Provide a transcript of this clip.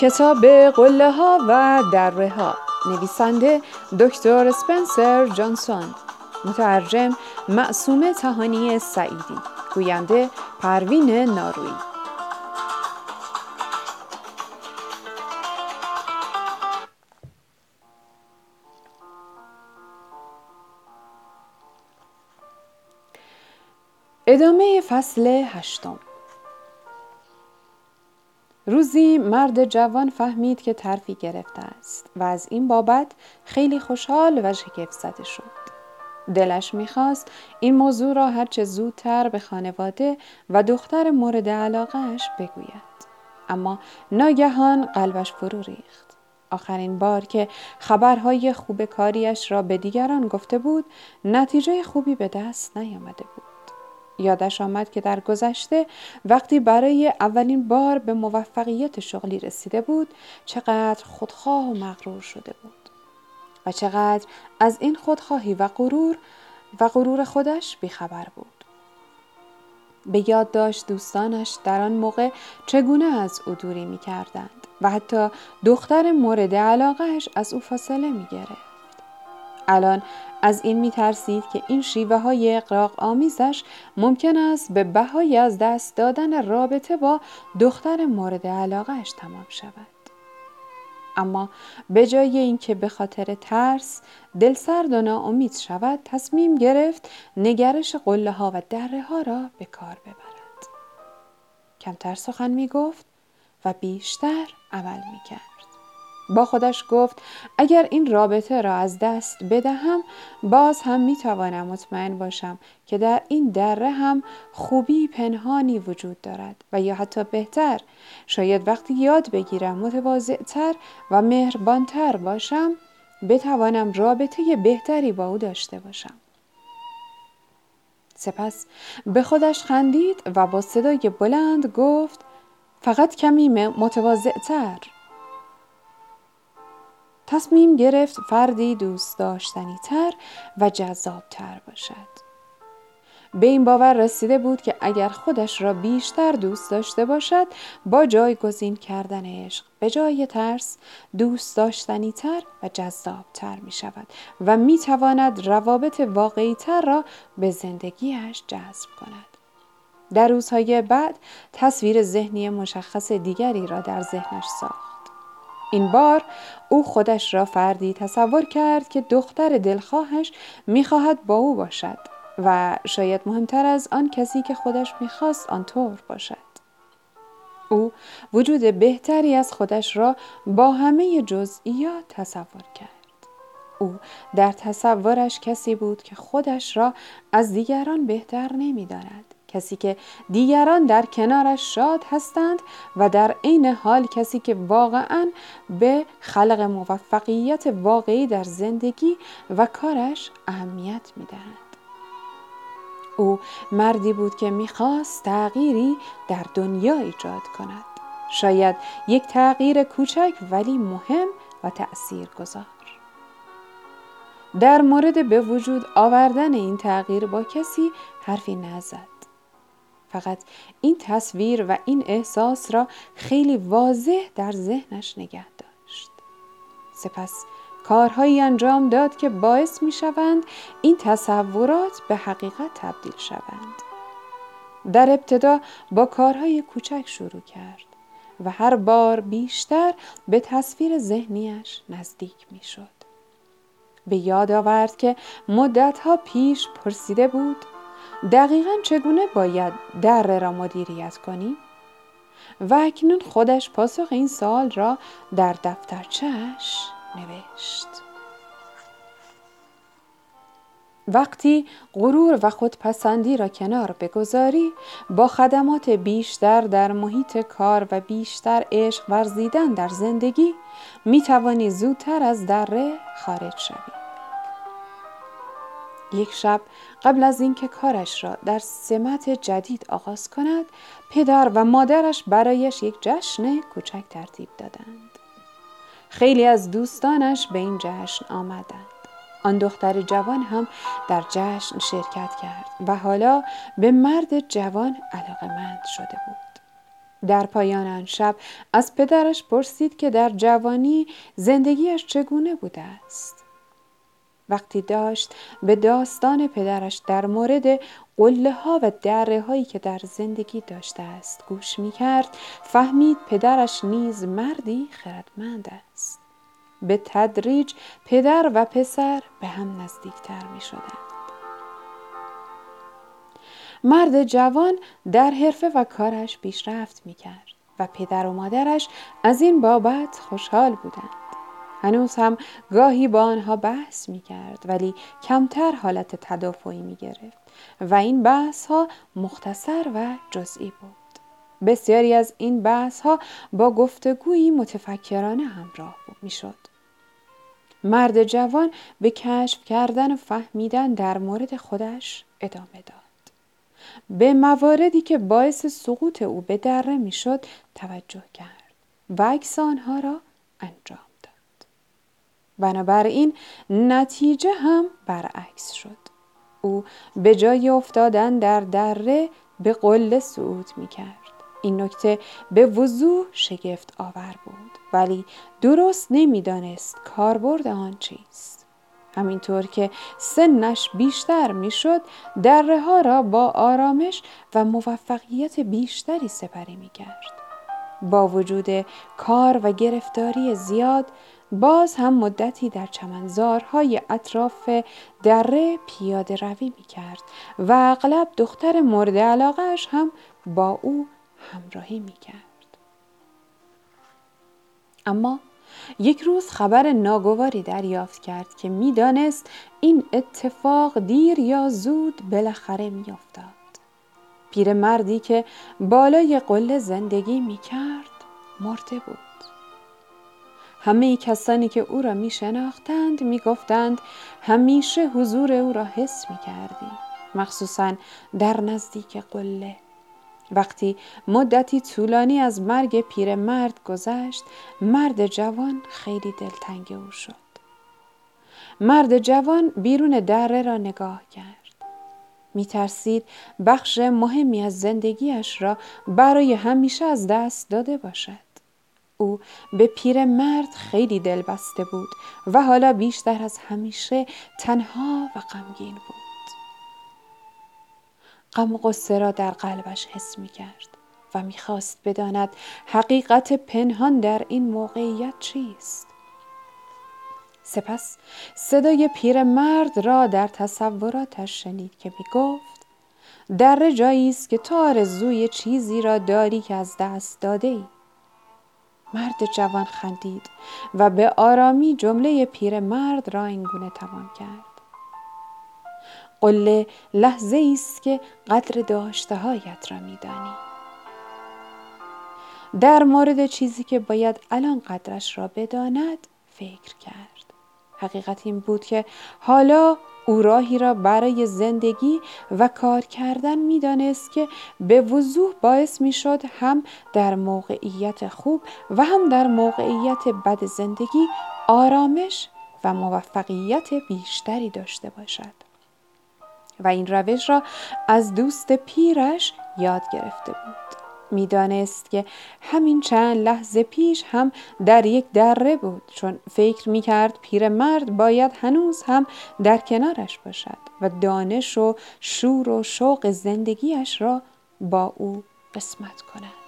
کتاب قله ها و دره ها نویسنده دکتر اسپنسر جانسون مترجم معصومه تهانی سعیدی گوینده پروین ناروی. ادامه فصل هشتم روزی مرد جوان فهمید که ترفی گرفته است و از این بابت خیلی خوشحال و شگفت زده شد. دلش می‌خواست این موضوع را هرچه زودتر به خانواده و دختر مورد علاقهش بگوید. اما ناگهان قلبش فرو ریخت. آخرین بار که خبرهای خوب کاریش را به دیگران گفته بود نتیجه خوبی به دست نیامده بود. یادش آمد که در گذشته وقتی برای اولین بار به موفقیت شغلی رسیده بود چقدر خودخواه و مغرور شده بود و چقدر از این خودخواهی و غرور و غرور خودش بیخبر بود به یاد داشت دوستانش در آن موقع چگونه از او دوری می کردند و حتی دختر مورد علاقهش از او فاصله می گرفت. الان از این می ترسید که این شیوه های اقراق آمیزش ممکن است به بهای از دست دادن رابطه با دختر مورد علاقهش تمام شود. اما به جای اینکه به خاطر ترس دلسرد و ناامید شود تصمیم گرفت نگرش قله ها و دره ها را به کار ببرد. کمتر سخن می گفت و بیشتر عمل می کرد. با خودش گفت اگر این رابطه را از دست بدهم باز هم می توانم مطمئن باشم که در این دره هم خوبی پنهانی وجود دارد و یا حتی بهتر شاید وقتی یاد بگیرم متواضعتر و مهربانتر باشم بتوانم رابطه بهتری با او داشته باشم. سپس به خودش خندید و با صدای بلند گفت فقط کمی متواضعتر. تصمیم گرفت فردی دوست داشتنی تر و جذاب تر باشد. به این باور رسیده بود که اگر خودش را بیشتر دوست داشته باشد با جایگزین کردن عشق به جای ترس دوست داشتنی تر و جذاب تر می شود و می تواند روابط واقعی تر را به زندگیش جذب کند. در روزهای بعد تصویر ذهنی مشخص دیگری را در ذهنش ساخت. این بار او خودش را فردی تصور کرد که دختر دلخواهش می‌خواهد با او باشد و شاید مهمتر از آن کسی که خودش می‌خواست آنطور باشد. او وجود بهتری از خودش را با همه جزئیات تصور کرد. او در تصورش کسی بود که خودش را از دیگران بهتر نمی‌داند. کسی که دیگران در کنارش شاد هستند و در عین حال کسی که واقعا به خلق موفقیت واقعی در زندگی و کارش اهمیت می‌دهند او مردی بود که می‌خواست تغییری در دنیا ایجاد کند. شاید یک تغییر کوچک ولی مهم و تأثیر گذار در مورد به وجود آوردن این تغییر با کسی حرفی نزد. فقط این تصویر و این احساس را خیلی واضح در ذهنش نگه داشت سپس کارهایی انجام داد که باعث می شوند این تصورات به حقیقت تبدیل شوند در ابتدا با کارهای کوچک شروع کرد و هر بار بیشتر به تصویر ذهنیش نزدیک می شد. به یاد آورد که مدتها پیش پرسیده بود دقیقا چگونه باید دره را مدیریت کنیم؟ و اکنون خودش پاسخ این سال را در دفترچش نوشت. وقتی غرور و خودپسندی را کنار بگذاری با خدمات بیشتر در محیط کار و بیشتر عشق ورزیدن در زندگی می توانی زودتر از دره خارج شوی. یک شب قبل از اینکه کارش را در سمت جدید آغاز کند پدر و مادرش برایش یک جشن کوچک ترتیب دادند. خیلی از دوستانش به این جشن آمدند. آن دختر جوان هم در جشن شرکت کرد و حالا به مرد جوان علاقمند شده بود. در پایان آن شب از پدرش پرسید که در جوانی زندگیش چگونه بوده است؟ وقتی داشت به داستان پدرش در مورد قله ها و دره هایی که در زندگی داشته است گوش می کرد فهمید پدرش نیز مردی خردمند است به تدریج پدر و پسر به هم نزدیکتر می شدند. مرد جوان در حرفه و کارش پیشرفت می کرد و پدر و مادرش از این بابت خوشحال بودند. هنوز هم گاهی با آنها بحث می کرد ولی کمتر حالت تدافعی می گرفت و این بحث ها مختصر و جزئی بود. بسیاری از این بحث ها با گفتگویی متفکرانه همراه می شد. مرد جوان به کشف کردن و فهمیدن در مورد خودش ادامه داد. به مواردی که باعث سقوط او به دره می‌شد توجه کرد و عکس آنها را انجام بنابراین نتیجه هم برعکس شد او به جای افتادن در دره به قله صعود می کرد. این نکته به وضوح شگفت آور بود ولی درست نمی‌دانست کاربرد آن چیست همینطور که سنش بیشتر می‌شد دره ها را با آرامش و موفقیت بیشتری سپری می کرد. با وجود کار و گرفتاری زیاد باز هم مدتی در چمنزارهای اطراف دره پیاده روی می کرد و اغلب دختر مورد علاقهش هم با او همراهی می کرد. اما یک روز خبر ناگواری دریافت کرد که می‌دانست این اتفاق دیر یا زود بالاخره میافتاد پیرمردی که بالای قله زندگی می‌کرد مرده بود همه کسانی که او را می شناختند می گفتند همیشه حضور او را حس می کردی مخصوصا در نزدیک قله. وقتی مدتی طولانی از مرگ پیرمرد گذشت مرد جوان خیلی دلتنگ او شد. مرد جوان بیرون دره را نگاه کرد. می ترسید بخش مهمی از زندگیش را برای همیشه از دست داده باشد. او به پیرمرد خیلی دل بسته بود و حالا بیشتر از همیشه تنها و غمگین بود غم و قصه را در قلبش حس می کرد و می‌خواست بداند حقیقت پنهان در این موقعیت چیست سپس صدای پیرمرد را در تصوراتش شنید که می گفت در جایی است که تو آرزوی چیزی را داری که از دست داده ای. مرد جوان خندید و به آرامی جمله پیرمرد را اینگونه تمام کرد. قله لحظه است که قدر داشته هایت را میدانی. در مورد چیزی که باید الان قدرش را بداند فکر کرد. حقیقت این بود که حالا او راهی را برای زندگی و کار کردن می‌دانست که به وضوح باعث می‌شد هم در موقعیت خوب و هم در موقعیت بد زندگی آرامش و موفقیت بیشتری داشته باشد. و این روش را از دوست پیرش یاد گرفته بود. می‌دانست که همین چند لحظه پیش هم در یک دره بود چون فکر می کرد پیرمرد باید هنوز هم در کنارش باشد و دانش و شور و شوق زندگیش را با او قسمت کند.